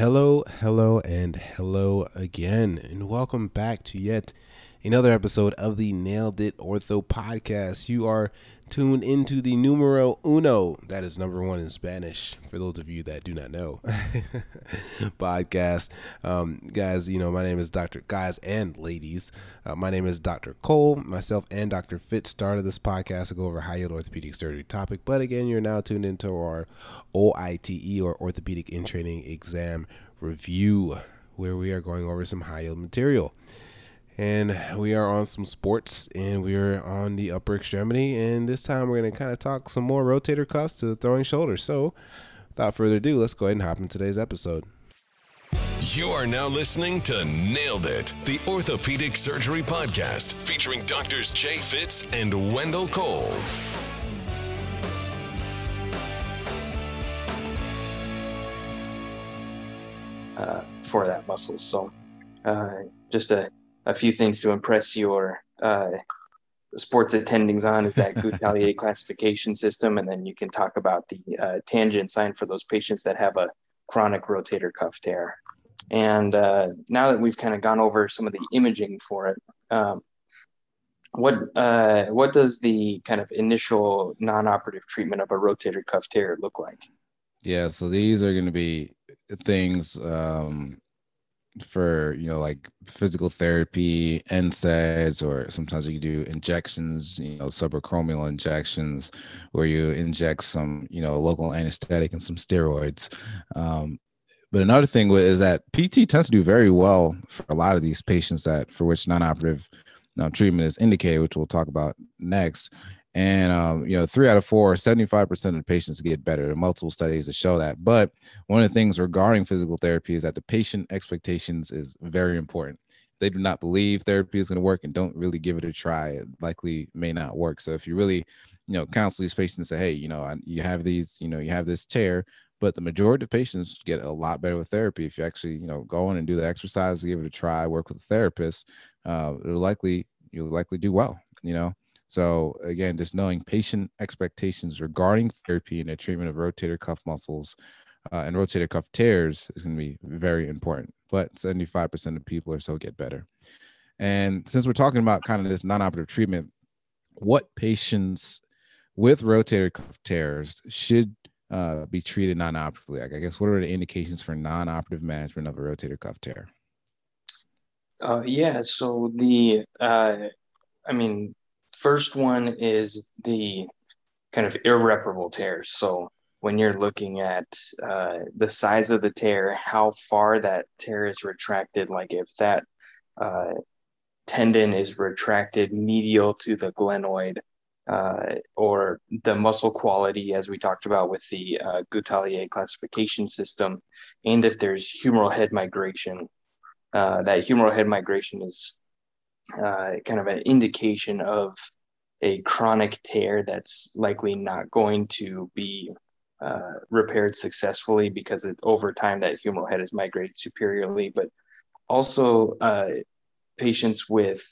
Hello, hello, and hello again, and welcome back to yet another episode of the Nailed It Ortho podcast. You are tuned into the numero uno, that is number one in Spanish, for those of you that do not know, podcast. Um, guys, you know, my name is Dr. Guys and ladies. Uh, my name is Dr. Cole. Myself and Dr. Fitz started this podcast to go over high yield orthopedic surgery topic. But again, you're now tuned into our OITE or Orthopedic in Training Exam Review, where we are going over some high yield material and we are on some sports and we are on the upper extremity and this time we're going to kind of talk some more rotator cuffs to the throwing shoulder so without further ado let's go ahead and hop in today's episode you are now listening to Nailed It, the orthopedic surgery podcast featuring doctors Jay Fitz and Wendell Cole. Uh, for that muscle. So, uh, just a a few things to impress your uh, sports attendings on is that Goutallier classification system, and then you can talk about the uh, tangent sign for those patients that have a chronic rotator cuff tear. And uh, now that we've kind of gone over some of the imaging for it, um, what uh, what does the kind of initial non-operative treatment of a rotator cuff tear look like? Yeah, so these are going to be things um, for you know like physical therapy NSAIDs or sometimes you do injections you know subacromial injections where you inject some you know local anesthetic and some steroids. Um, but another thing is that pt tends to do very well for a lot of these patients that for which non-operative uh, treatment is indicated which we'll talk about next and um, you know three out of four 75% of patients get better. There are multiple studies that show that. But one of the things regarding physical therapy is that the patient expectations is very important. They do not believe therapy is going to work and don't really give it a try. It likely may not work. So if you really you know counsel these patients and say hey you know you have these you know you have this chair, but the majority of patients get a lot better with therapy. If you actually you know go in and do the exercise give it a try work with a therapist uh, it'll likely you'll likely do well you know so again, just knowing patient expectations regarding therapy and the treatment of rotator cuff muscles uh, and rotator cuff tears is going to be very important. But 75% of people or so get better. And since we're talking about kind of this non-operative treatment, what patients with rotator cuff tears should uh, be treated non-operatively? Like, I guess what are the indications for non-operative management of a rotator cuff tear? Uh, yeah, so the uh, I mean, First one is the kind of irreparable tears. So when you're looking at uh, the size of the tear, how far that tear is retracted, like if that uh, tendon is retracted medial to the glenoid, uh, or the muscle quality, as we talked about with the uh, classification system, and if there's humeral head migration. Uh, that humeral head migration is uh, kind of an indication of a chronic tear that's likely not going to be uh, repaired successfully because it, over time that humeral head has migrated superiorly, but also uh, patients with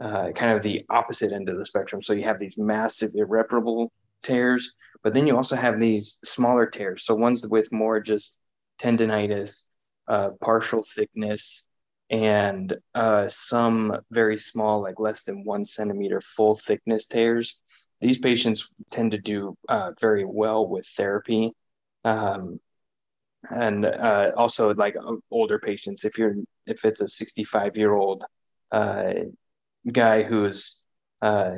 uh, kind of the opposite end of the spectrum. So you have these massive irreparable tears, but then you also have these smaller tears. So ones with more just tendonitis, uh, partial thickness, and uh, some very small, like less than one centimeter full thickness tears. These patients tend to do uh, very well with therapy. Um, and uh, also like uh, older patients, if you're, if it's a 65 year old uh, guy who's uh,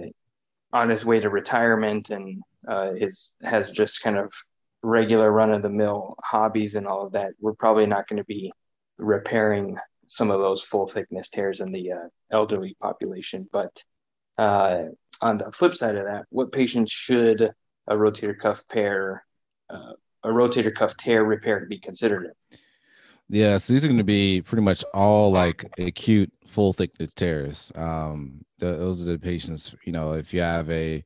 on his way to retirement and his has just kind of regular run of the mill hobbies and all of that, we're probably not going to be repairing some of those full thickness tears in the uh, elderly population. But uh, on the flip side of that, what patients should a rotator cuff pair, uh, a rotator cuff tear repair be considered? Yeah, so these are going to be pretty much all like acute full thickness tears. Um, the, those are the patients. You know, if you have a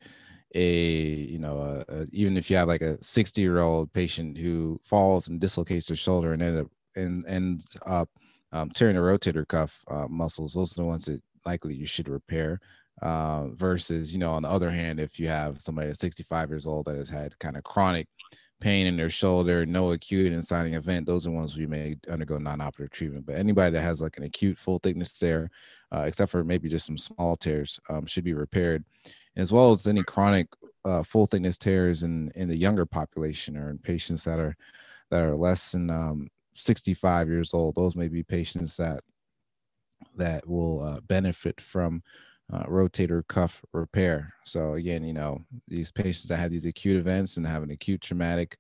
a you know a, a, even if you have like a 60 year old patient who falls and dislocates their shoulder and end up and ends up um, tearing the rotator cuff uh, muscles, those are the ones that likely you should repair. Uh, versus, you know, on the other hand, if you have somebody that's 65 years old that has had kind of chronic pain in their shoulder, no acute inciting event, those are ones we may undergo non-operative treatment. But anybody that has like an acute full thickness tear, uh, except for maybe just some small tears, um, should be repaired, as well as any chronic uh, full thickness tears in in the younger population or in patients that are that are less than um, 65 years old. Those may be patients that that will uh, benefit from uh, rotator cuff repair. So again, you know, these patients that have these acute events and have an acute traumatic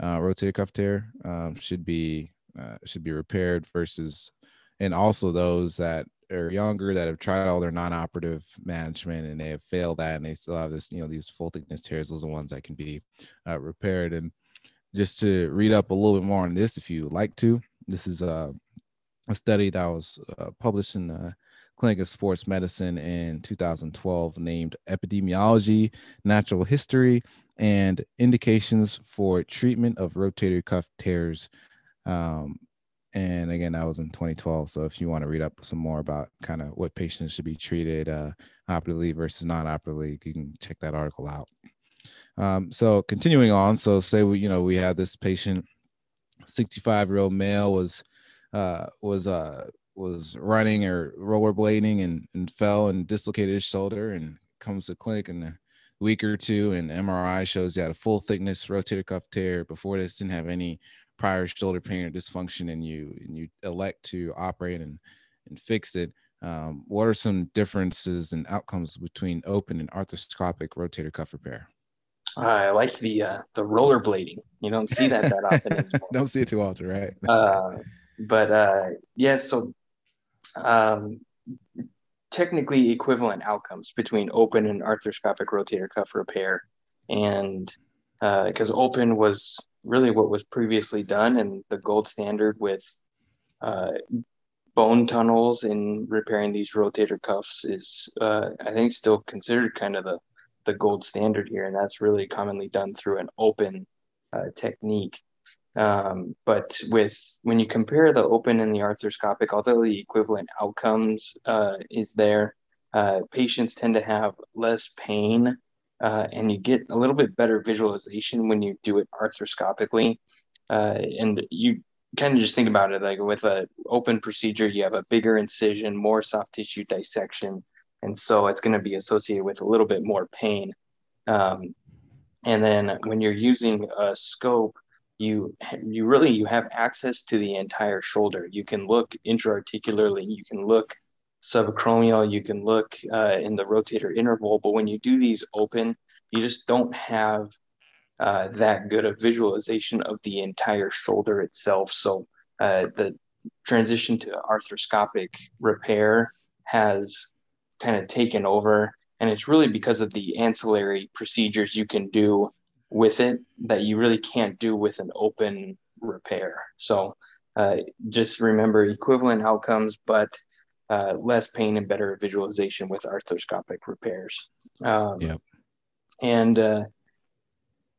uh, rotator cuff tear um, should be uh, should be repaired versus, and also those that are younger that have tried all their non-operative management and they have failed that and they still have this, you know, these full thickness tears. Those are ones that can be uh, repaired. And just to read up a little bit more on this, if you like to, this is a, a study that was uh, published in the Clinic of Sports Medicine in 2012 named Epidemiology, Natural History, and Indications for Treatment of Rotator Cuff Tears. Um, and again, that was in 2012. So if you want to read up some more about kind of what patients should be treated uh, operatively versus non-operatively, you can check that article out. Um, so continuing on, so say we, you know, we had this patient, 65 year old male was uh, was uh, was running or rollerblading and, and fell and dislocated his shoulder and comes to clinic in a week or two and MRI shows he had a full thickness rotator cuff tear. Before this, didn't have any prior shoulder pain or dysfunction, and you and you elect to operate and and fix it. Um, what are some differences and outcomes between open and arthroscopic rotator cuff repair? I like the uh, the rollerblading. You don't see that that often. don't see it too often, right? uh, but uh, yes, yeah, so um, technically equivalent outcomes between open and arthroscopic rotator cuff repair. And because uh, open was really what was previously done and the gold standard with uh, bone tunnels in repairing these rotator cuffs is, uh, I think, still considered kind of the, the gold standard here. And that's really commonly done through an open uh, technique. Um, but with when you compare the open and the arthroscopic, although the equivalent outcomes uh, is there, uh, patients tend to have less pain uh, and you get a little bit better visualization when you do it arthroscopically. Uh, and you kind of just think about it like with an open procedure, you have a bigger incision, more soft tissue dissection. And so it's going to be associated with a little bit more pain. Um, and then when you're using a scope, you you really you have access to the entire shoulder. You can look intraarticularly, you can look subacromial, you can look uh, in the rotator interval, but when you do these open, you just don't have uh, that good of visualization of the entire shoulder itself. So uh, the transition to arthroscopic repair has kind of taken over, and it's really because of the ancillary procedures you can do with it that you really can't do with an open repair. So uh, just remember equivalent outcomes, but uh, less pain and better visualization with arthroscopic repairs. Um, yep. And uh,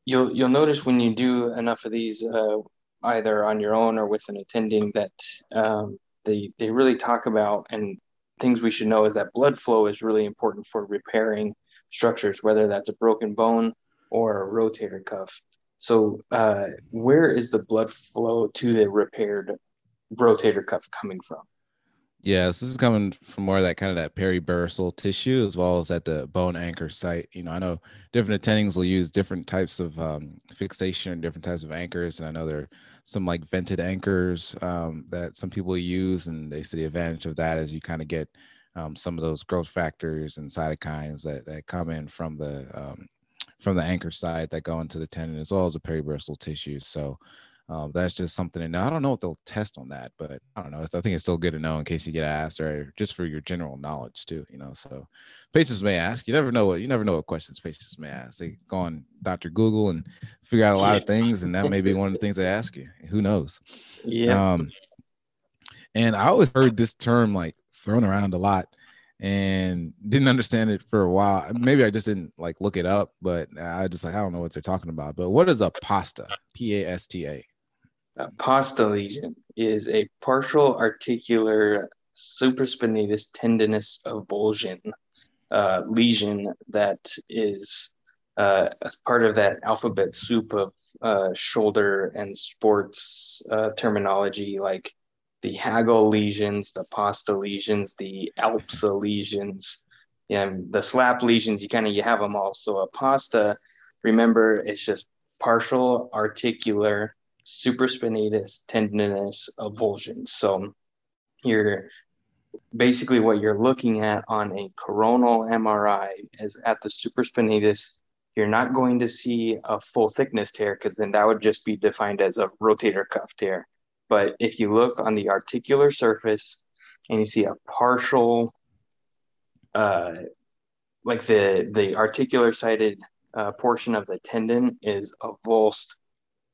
you'll you'll notice when you do enough of these, uh, either on your own or with an attending, that um, they they really talk about and things we should know is that blood flow is really important for repairing structures, whether that's a broken bone or a rotator cuff. So, uh, where is the blood flow to the repaired rotator cuff coming from? Yes, this is coming from more of that kind of that peribursal tissue as well as at the bone anchor site. You know, I know different attendings will use different types of um, fixation, and different types of anchors, and I know there are some like vented anchors um, that some people use, and they say the advantage of that is you kind of get um, some of those growth factors and cytokines that that come in from the um, from the anchor side that go into the tendon as well as the peribursal tissue. So um, that's just something to know. I don't know what they'll test on that, but I don't know. I think it's still good to know in case you get asked or just for your general knowledge too, you know. So patients may ask. You never know what you never know what questions patients may ask. They go on Dr. Google and figure out a lot of things, and that may be one of the things they ask you. Who knows? Yeah. Um, and I always heard this term like thrown around a lot and didn't understand it for a while. Maybe I just didn't like look it up, but I just like I don't know what they're talking about. But what is a PASTA? P A S T A. A PASTA lesion is a partial articular supraspinatus tendinous avulsion uh, lesion that is uh, as part of that alphabet soup of uh, shoulder and sports uh, terminology, like the HAGL lesions, the Pasta lesions, the Alpsa lesions, and the SLAP lesions. You kind of you have them all. So a Pasta, remember, it's just partial articular supraspinatus tendinous avulsion. So you're basically what you're looking at on a coronal MRI is at the supraspinatus. You're not going to see a full thickness tear because then that would just be defined as a rotator cuff tear. But if you look on the articular surface and you see a partial, uh, like the the articular sided uh, portion of the tendon is avulsed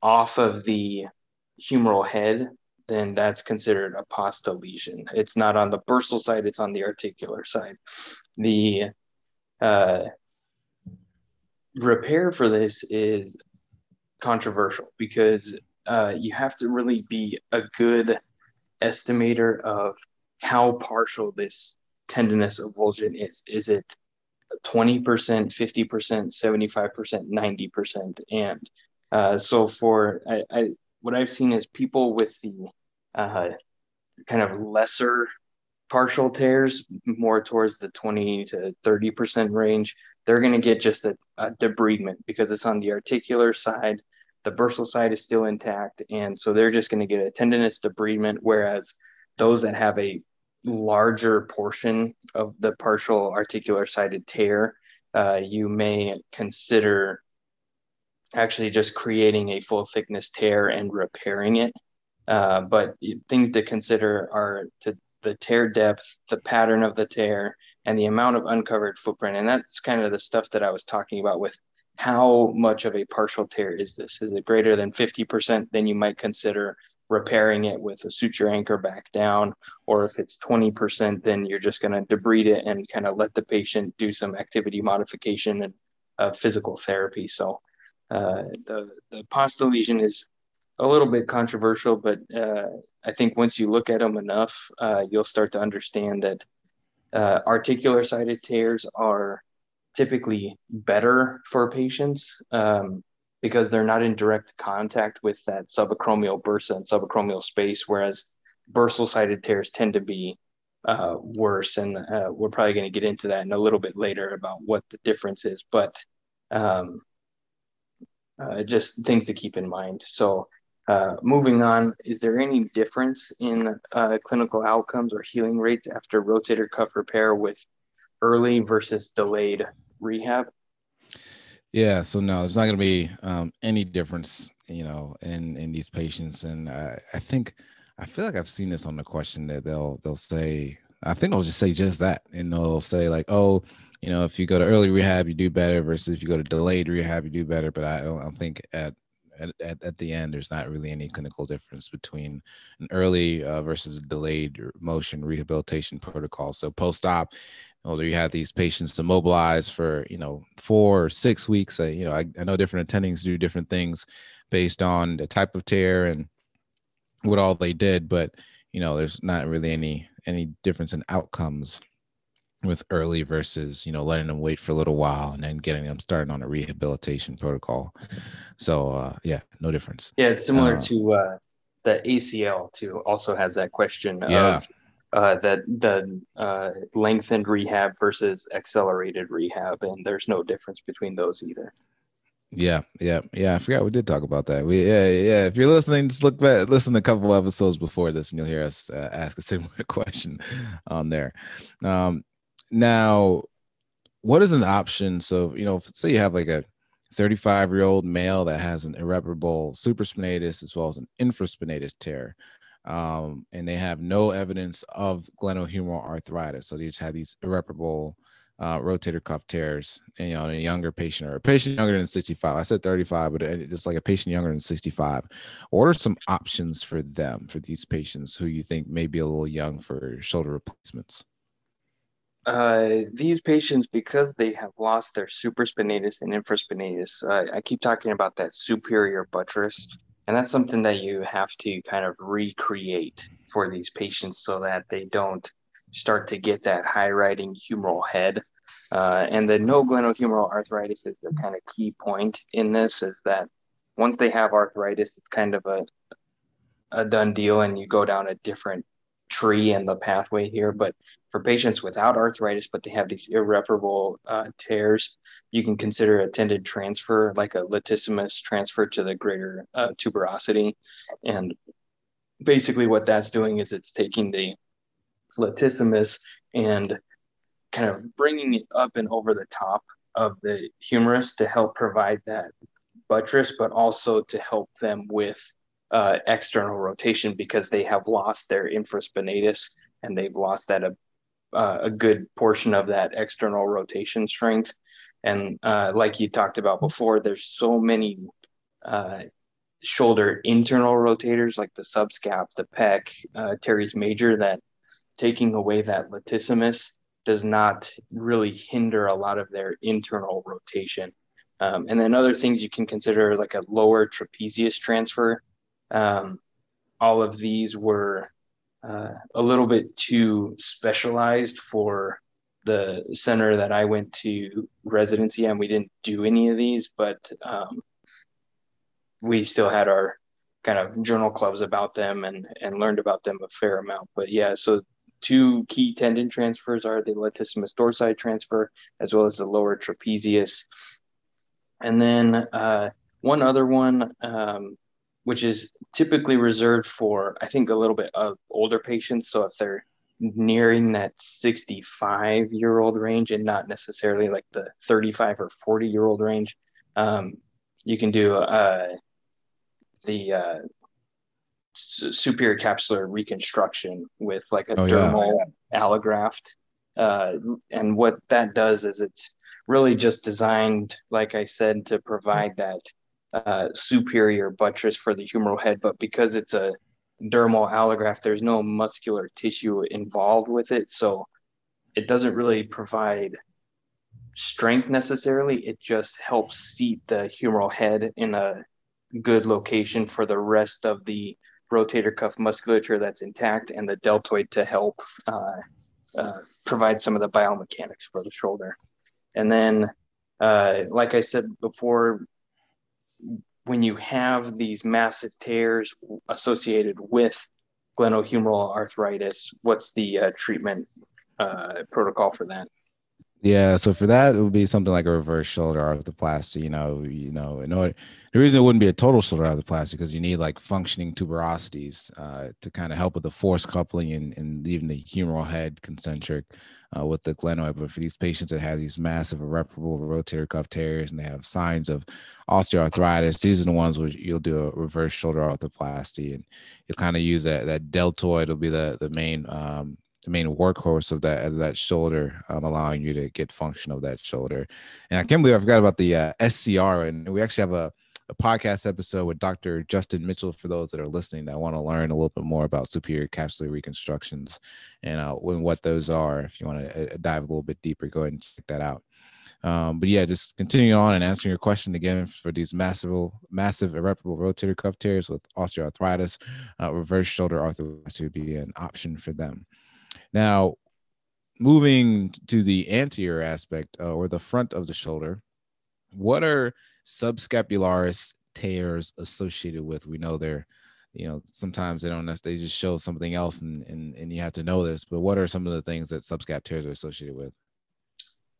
off of the humeral head, then that's considered a pasta lesion. It's not on the bursal side, it's on the articular side. The uh, repair for this is controversial because uh, you have to really be a good estimator of how partial this tendinous avulsion is. Is it 20%, 50%, 75%, 90%? And uh, so for I, I, what I've seen is people with the uh, kind of lesser partial tears, more towards the 20 to 30% range, they're going to get just a, a debridement because it's on the articular side. The bursal side is still intact. And so they're just going to get a tendinous debridement. Whereas those that have a larger portion of the partial articular sided tear, uh, you may consider actually just creating a full thickness tear and repairing it. Uh, but things to consider are to the tear depth, the pattern of the tear, and the amount of uncovered footprint. And that's kind of the stuff that I was talking about with how much of a partial tear is this? Is it greater than 50%? Then you might consider repairing it with a suture anchor back down. Or if it's 20%, then you're just going to debride it and kind of let the patient do some activity modification and uh, physical therapy. So uh, the, the pasta lesion is a little bit controversial, but uh, I think once you look at them enough, uh, you'll start to understand that uh, articular sided tears are typically better for patients um, because they're not in direct contact with that subacromial bursa and subacromial space, whereas bursal sided tears tend to be uh, worse. And uh, we're probably going to get into that in a little bit later about what the difference is. But um, uh, just things to keep in mind. So, uh, moving on, is there any difference in uh, clinical outcomes or healing rates after rotator cuff repair with early versus delayed rehab? Yeah, so no, there's not going to be um, any difference, you know, in in these patients, and I, I think I feel like I've seen this on the question that they'll they'll say, I think they'll just say just that, and they'll say like, oh, you know, if you go to early rehab, you do better versus if you go to delayed rehab, you do better. But I don't, I don't think at, at, at the end, there's not really any clinical difference between an early uh, versus a delayed motion rehabilitation protocol. So post-op, although you have these patients immobilized for, you know, four or six weeks, uh, you know, I, I know different attendings do different things based on the type of tear and what all they did, but you know, there's not really any any difference in outcomes with early versus you know letting them wait for a little while and then getting them started on a rehabilitation protocol so uh yeah no difference yeah it's similar uh, to uh the acl too also has that question yeah. of uh that the uh lengthened rehab versus accelerated rehab and there's no difference between those either yeah, yeah, yeah. I forgot we did talk about that. We, yeah, yeah. If you're listening, just look back, listen to a couple episodes before this, and you'll hear us uh, ask a similar question on there. Um, now, what is an option? So, you know, say you have like a 35 year old male that has an irreparable supraspinatus as well as an infraspinatus tear, um, and they have no evidence of glenohumeral arthritis. So they just have these irreparable uh, rotator cuff tears, and, you know, in a younger patient or a patient younger than 65. I said 35, but it's like a patient younger than 65. What are some options for them, for these patients who you think may be a little young for shoulder replacements? Uh, these patients, because they have lost their supraspinatus and infraspinatus, uh, I keep talking about that superior buttress, and that's something that you have to kind of recreate for these patients so that they don't start to get that high riding humeral head. Uh, and the no glenohumeral arthritis is the kind of key point in this is that once they have arthritis, it's kind of a a done deal, and you go down a different tree and the pathway here. But for patients without arthritis, but they have these irreparable uh, tears, you can consider a tendon transfer, like a latissimus transfer to the greater uh, tuberosity. And basically, what that's doing is it's taking the latissimus and kind of bringing it up and over the top of the humerus to help provide that buttress, but also to help them with uh, external rotation because they have lost their infraspinatus and they've lost that a, uh, a good portion of that external rotation strength. And uh, like you talked about before, there's so many uh, shoulder internal rotators like the subscap, the pec, uh, teres major that taking away that latissimus does not really hinder a lot of their internal rotation. Um, and then other things you can consider like a lower trapezius transfer um, all of these were uh, a little bit too specialized for the center that I went to residency and we didn't do any of these, but um, we still had our kind of journal clubs about them and, and learned about them a fair amount. But yeah, so two key tendon transfers are the latissimus dorsi transfer as well as the lower trapezius. And then uh, one other one um, which is typically reserved for, I think, a little bit of older patients. So if they're nearing that 65 year old range and not necessarily like the 35 or 40 year old range, um, you can do uh, the uh, superior capsular reconstruction with like a oh, dermal yeah. allograft. Uh, and what that does is it's really just designed, like I said, to provide that uh, superior buttress for the humeral head, but because it's a dermal allograft, there's no muscular tissue involved with it. So it doesn't really provide strength necessarily. It just helps seat the humeral head in a good location for the rest of the rotator cuff musculature that's intact and the deltoid to help uh, uh, provide some of the biomechanics for the shoulder. And then, uh, like I said before, when you have these massive tears associated with glenohumeral arthritis, what's the uh, treatment uh, protocol for that? Yeah, so for that, it would be something like a reverse shoulder arthroplasty. You know, you know, in order the reason it wouldn't be a total shoulder arthroplasty because you need like functioning tuberosities uh, to kind of help with the force coupling and, and leaving the humeral head concentric uh, with the glenoid. But for these patients that have these massive irreparable rotator cuff tears and they have signs of osteoarthritis, these are the ones where you'll do a reverse shoulder arthroplasty and you'll kind of use that that deltoid will be the the main um, the main workhorse of that of that shoulder, um, allowing you to get function of that shoulder. And I can't believe I forgot about the uh, SCR, and we actually have a, a podcast episode with Dr. Justin Mitchell for those that are listening that want to learn a little bit more about superior capsular reconstructions and uh, what those are. If you want to uh, dive a little bit deeper, go ahead and check that out. Um, but yeah, just continuing on and answering your question again for these massive, massive irreparable rotator cuff tears with osteoarthritis, uh, reverse shoulder arthroplasty would be an option for them. Now, moving to the anterior aspect uh, or the front of the shoulder, what are subscapularis tears associated with? We know they're, you know, sometimes they don't necessarily just show something else and, and, and you have to know this, but what are some of the things that subscap tears are associated with?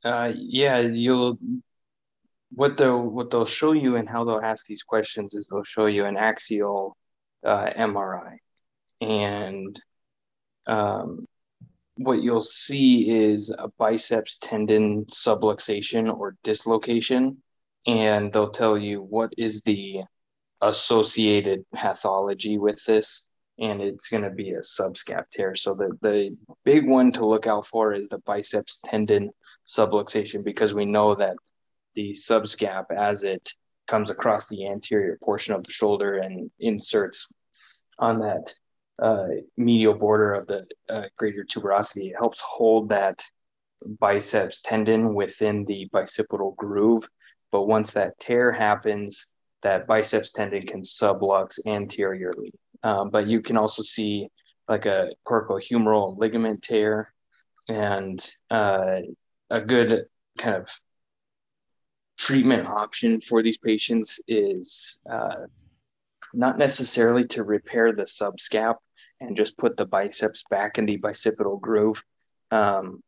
Uh, yeah, you'll, what they'll, what they'll show you and how they'll ask these questions is they'll show you an axial uh, MRI and um, what you'll see is a biceps tendon subluxation or dislocation, and they'll tell you what is the associated pathology with this, and it's going to be a subscap tear. So the the big one to look out for is the biceps tendon subluxation because we know that the subscap as it comes across the anterior portion of the shoulder and inserts on that uh, medial border of the uh, greater tuberosity. It helps hold that biceps tendon within the bicipital groove. But once that tear happens, that biceps tendon can sublux anteriorly. Um, but you can also see like a coracohumeral ligament tear and uh, a good kind of treatment option for these patients is uh, not necessarily to repair the subscap and just put the biceps back in the bicipital groove. Um,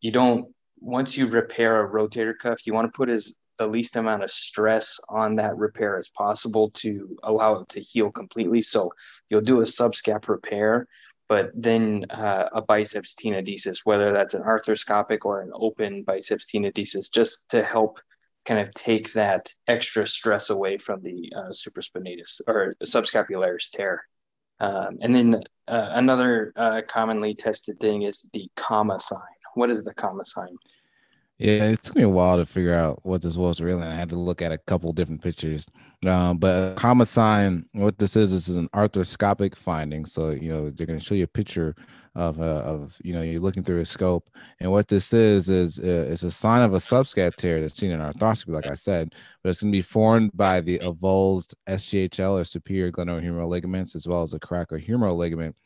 you don't once you repair a rotator cuff, you want to put as the least amount of stress on that repair as possible to allow it to heal completely. So you'll do a subscap repair, but then uh, a biceps tenodesis, whether that's an arthroscopic or an open biceps tenodesis, just to help kind of take that extra stress away from the uh, supraspinatus or subscapularis tear. Um, and then uh, another uh, commonly tested thing is the comma sign. What is the comma sign? Yeah, it took me a while to figure out what this was really. I had to look at a couple different pictures. Um, but comma sign, what this is, this is an arthroscopic finding. So you know they're going to show you a picture of uh, of you know you're looking through a scope, and what this is is uh, it's a sign of a subscap tear that's seen in arthroscopy, like I said. But it's going to be formed by the avulsed SGHL or superior glenohumeral ligaments, as well as a coracohumeral ligament,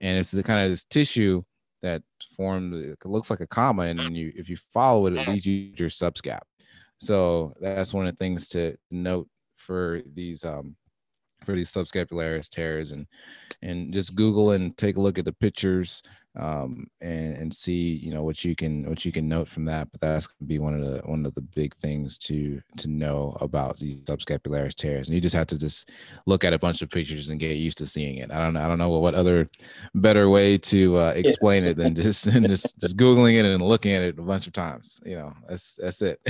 and it's the kind of this tissue that formed it looks like a comma and you if you follow it it leads you to your subscap. So that's one of the things to note for these um for these subscapularis tears and and just google and take a look at the pictures um, and and see you know what you can what you can note from that. But that's gonna be one of the one of the big things to to know about these subscapularis tears. And you just have to just look at a bunch of pictures and get used to seeing it. I don't I don't know what other better way to uh, explain it than just just just googling it and looking at it a bunch of times. You know, that's that's it.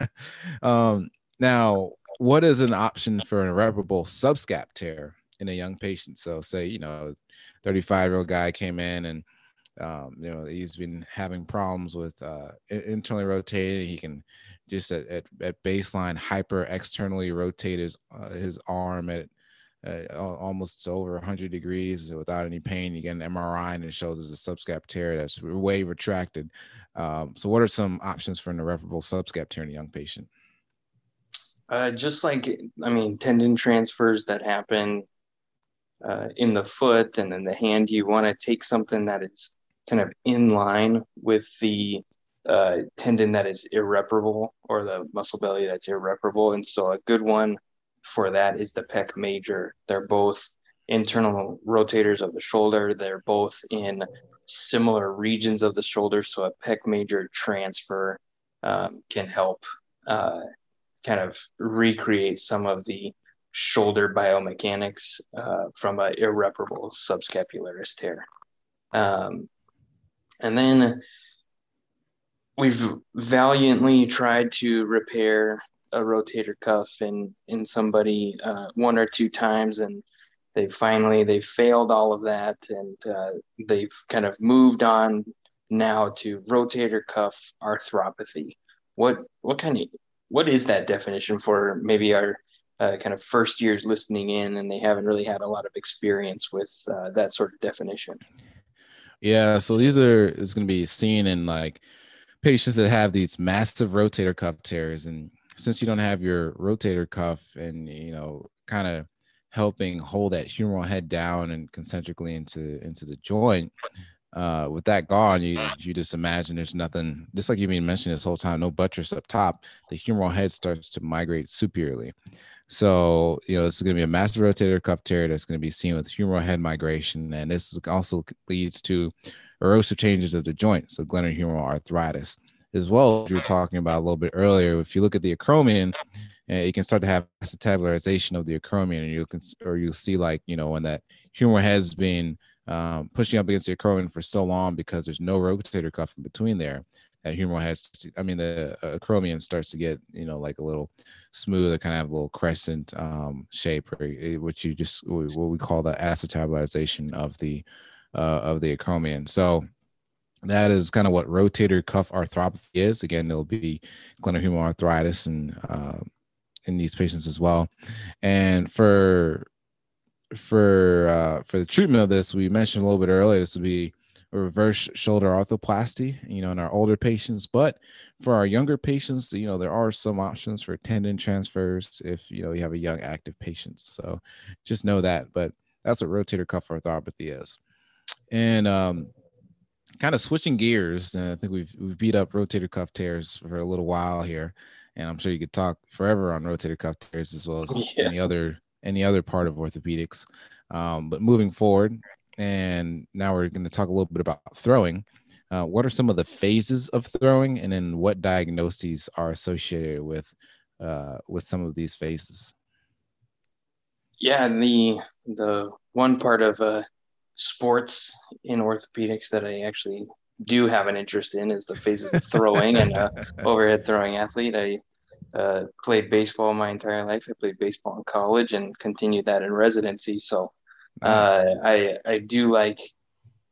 um, now, what is an option for an irreparable subscap tear in a young patient? So, say you know, 35 year old guy came in and um, you know, he's been having problems with uh, internally rotated. He can just at, at, at baseline hyper externally rotate his uh, his arm at uh, almost over 100 degrees without any pain. You get an MRI and it shows there's a subscap tear that's way retracted. Um, so, what are some options for an irreparable subscap tear in a young patient? Uh, just like I mean, tendon transfers that happen uh, in the foot and in the hand, you want to take something that is kind of in line with the uh, tendon that is irreparable or the muscle belly that's irreparable. And so a good one for that is the pec major. They're both internal rotators of the shoulder. They're both in similar regions of the shoulder. So a pec major transfer um, can help uh, kind of recreate some of the shoulder biomechanics uh, from an irreparable subscapularis tear. Um, and then we've valiantly tried to repair a rotator cuff in in somebody uh, one or two times and they finally they failed all of that and uh, they've kind of moved on now to rotator cuff arthropathy what what kind of what is that definition for maybe our uh, kind of first years listening in and they haven't really had a lot of experience with uh, that sort of definition yeah, so these are is going to be seen in like patients that have these massive rotator cuff tears, and since you don't have your rotator cuff and you know kind of helping hold that humeral head down and concentrically into into the joint. Uh, with that gone, you you just imagine there's nothing. Just like you've been mentioning this whole time, no buttress up top. The humeral head starts to migrate superiorly. So, you know, this is going to be a massive rotator cuff tear that's going to be seen with humeral head migration. And this also leads to erosive changes of the joint, so glenohumeral arthritis. As well as you were talking about a little bit earlier, if you look at the acromion, you can start to have acetabularization of the acromion, and you can, or you'll see like, you know, when that humeral head's been um, pushing up against the acromion for so long because there's no rotator cuff in between there, that humeral has to, i mean the uh, acromion starts to get you know like a little smooth smoother kind of have a little crescent um, shape or, eh, which you just what we call the acetabolization of the uh, of the acromion. So that is kind of what rotator cuff arthropathy is. Again there'll be glenohumeral arthritis and uh, in these patients as well. And for for uh, for the treatment of this we mentioned a little bit earlier this would be a reverse shoulder arthroplasty, you know, in our older patients. But for our younger patients, you know, there are some options for tendon transfers if, you know, you have a young active patient. So just know that. But that's what rotator cuff arthropathy is. And um, kind of switching gears. Uh, I think we've we've beat up rotator cuff tears for a little while here, and I'm sure you could talk forever on rotator cuff tears as well as yeah. any other any other part of orthopedics. Um, but moving forward, and now we're going to talk a little bit about throwing. Uh, what are some of the phases of throwing, and then what diagnoses are associated with uh, with some of these phases? Yeah, the the one part of uh, sports in orthopedics that I actually do have an interest in is the phases of throwing and uh, overhead throwing athlete. I uh, played baseball my entire life. I played baseball in college and continued that in residency. So uh. I I do like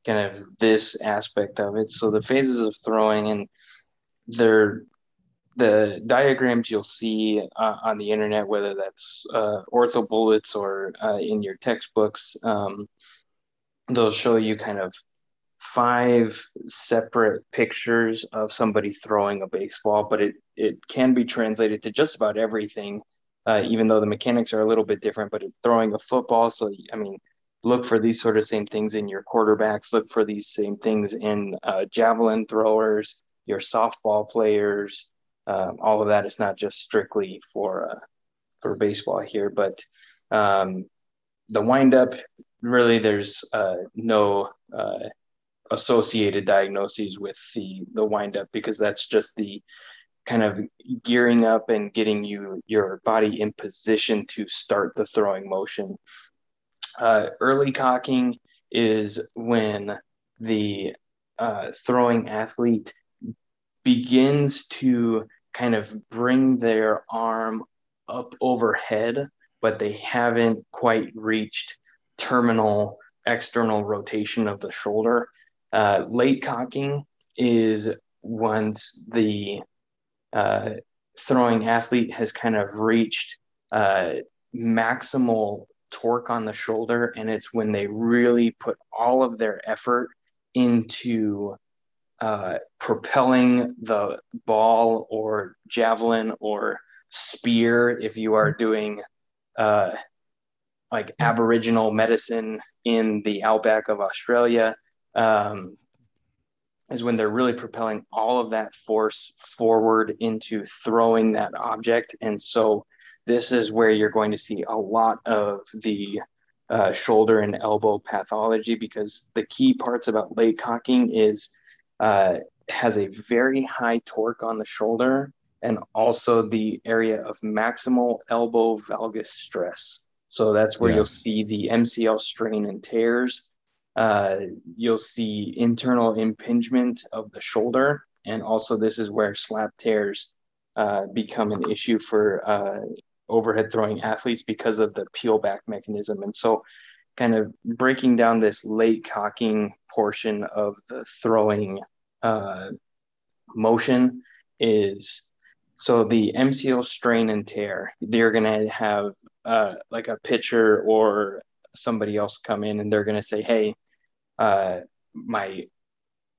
kind of this aspect of it. So the phases of throwing and they're the diagrams you'll see uh, on the internet, whether that's uh, Orthobullets or uh, in your textbooks, um, they'll show you kind of five separate pictures of somebody throwing a baseball, but it, it can be translated to just about everything, uh, even though the mechanics are a little bit different, but it's throwing a football. So, I mean, look for these sort of same things in your quarterbacks, look for these same things in uh, javelin throwers, your softball players, um, all of that is not just strictly for uh, for baseball here, but um, the windup really there's uh, no uh, associated diagnoses with the the windup because that's just the kind of gearing up and getting you your body in position to start the throwing motion. Uh, early cocking is when the uh, throwing athlete begins to kind of bring their arm up overhead, but they haven't quite reached terminal external rotation of the shoulder. Uh, late cocking is once the uh, throwing athlete has kind of reached uh, maximal torque on the shoulder, and it's when they really put all of their effort into uh, propelling the ball or javelin or spear if you are doing uh, like aboriginal medicine in the outback of australia um, is when they're really propelling all of that force forward into throwing that object and so this is where you're going to see a lot of the uh, shoulder and elbow pathology because the key parts about late cocking is uh, has a very high torque on the shoulder and also the area of maximal elbow valgus stress. So that's where yeah. you'll see the MCL strain and tears. Uh, you'll see internal impingement of the shoulder. And also, this is where slap tears uh, become an issue for uh, overhead throwing athletes because of the peel back mechanism. And so, kind of breaking down this late cocking portion of the throwing uh, motion is so the MCL strain and tear, they're going to have uh, like a pitcher or somebody else come in and they're going to say, Hey, uh, my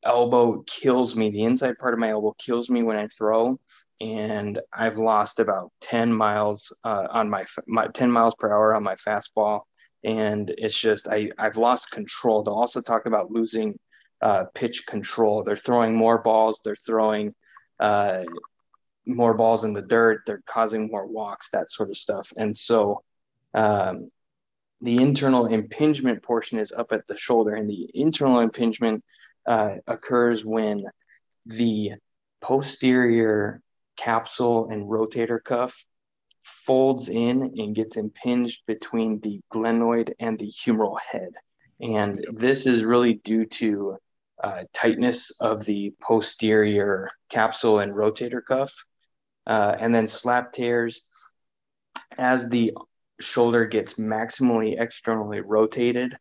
elbow kills me. The inside part of my elbow kills me when I throw. And I've lost about 10 miles uh, on my, my 10 miles per hour on my fastball. And it's just, I, I've lost control. They'll also talk about losing uh, pitch control. They're throwing more balls. They're throwing uh, more balls in the dirt. They're causing more walks, that sort of stuff. And so um, the internal impingement portion is up at the shoulder, and the internal impingement uh, occurs when the posterior capsule and rotator cuff folds in and gets impinged between the glenoid and the humeral head. And this is really due to uh, tightness of the posterior capsule and rotator cuff. Uh, and then slap tears as the shoulder gets maximally externally rotated.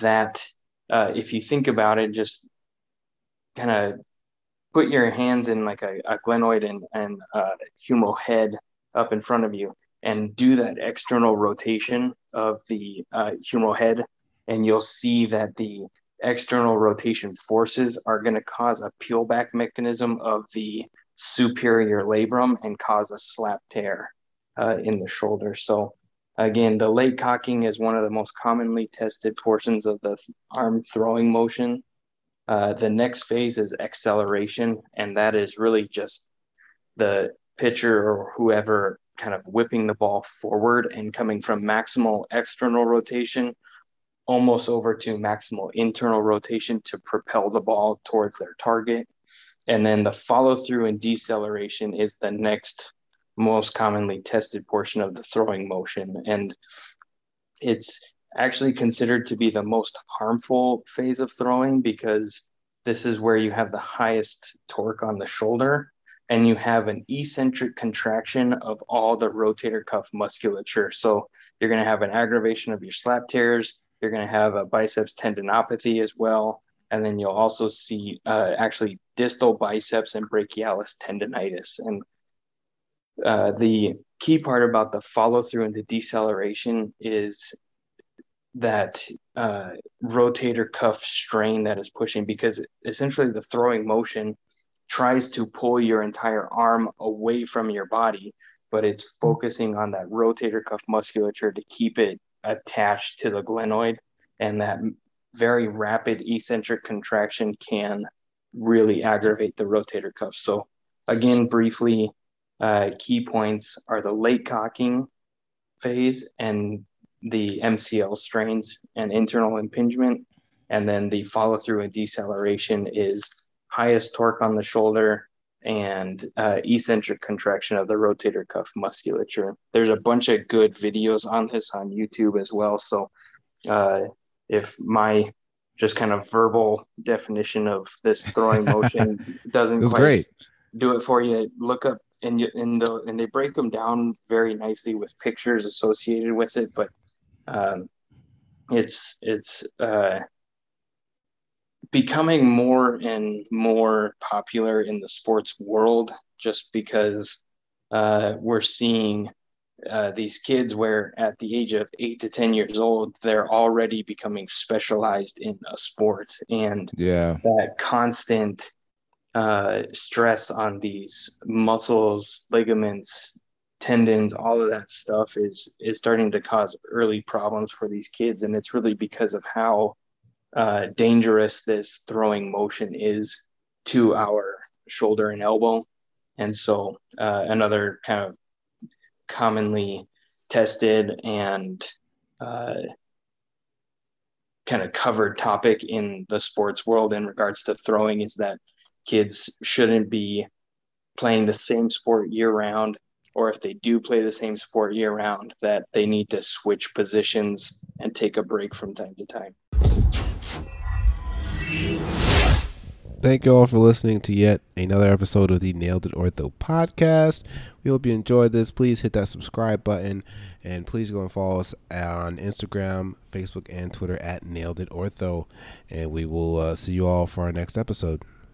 That, uh, if you think about it, just kind of put your hands in like a, a glenoid and, and uh, humeral head up in front of you and do that external rotation of the uh, humeral head. And you'll see that the external rotation forces are going to cause a peel back mechanism of the superior labrum and cause a slap tear uh, in the shoulder. So, again, the late cocking is one of the most commonly tested portions of the arm throwing motion. Uh, the next phase is acceleration, and that is really just the pitcher or whoever kind of whipping the ball forward and coming from maximal external rotation almost over to maximal internal rotation to propel the ball towards their target. And then the follow through and deceleration is the next most commonly tested portion of the throwing motion. And it's actually considered to be the most harmful phase of throwing because this is where you have the highest torque on the shoulder and you have an eccentric contraction of all the rotator cuff musculature. So you're going to have an aggravation of your slap tears. You're going to have a biceps tendinopathy as well. And then you'll also see uh, actually distal biceps and brachialis tendonitis. And uh, the key part about the follow through and the deceleration is that uh, rotator cuff strain that is pushing because essentially the throwing motion tries to pull your entire arm away from your body, but it's focusing on that rotator cuff musculature to keep it attached to the glenoid. And that very rapid eccentric contraction can really aggravate the rotator cuff. So, again, briefly, uh, key points are the late cocking phase and the MCL strains and internal impingement. And then the follow through and deceleration is highest torque on the shoulder and uh, eccentric contraction of the rotator cuff musculature. There's a bunch of good videos on this on YouTube as well. So uh, if my just kind of verbal definition of this throwing motion doesn't it great. do it for you, look up and you, and the and they break them down very nicely with pictures associated with it. But um, it's it's uh, becoming more and more popular in the sports world just because uh, we're seeing uh, these kids where at the age of eight to 10 years old, they're already becoming specialized in a sport. And yeah, that constant uh, stress on these muscles, ligaments, tendons, all of that stuff is is starting to cause early problems for these kids. And it's really because of how uh, dangerous this throwing motion is to our shoulder and elbow. And so, uh, another kind of commonly tested and uh, kind of covered topic in the sports world in regards to throwing is that kids shouldn't be playing the same sport year round or if they do play the same sport year round that they need to switch positions and take a break from time to time Thank you all for listening to yet another episode of the Nailed It Ortho podcast. We hope you enjoyed this. Please hit that subscribe button and please go and follow us on Instagram, Facebook, and Twitter at Nailed It Ortho. And we will uh, see you all for our next episode.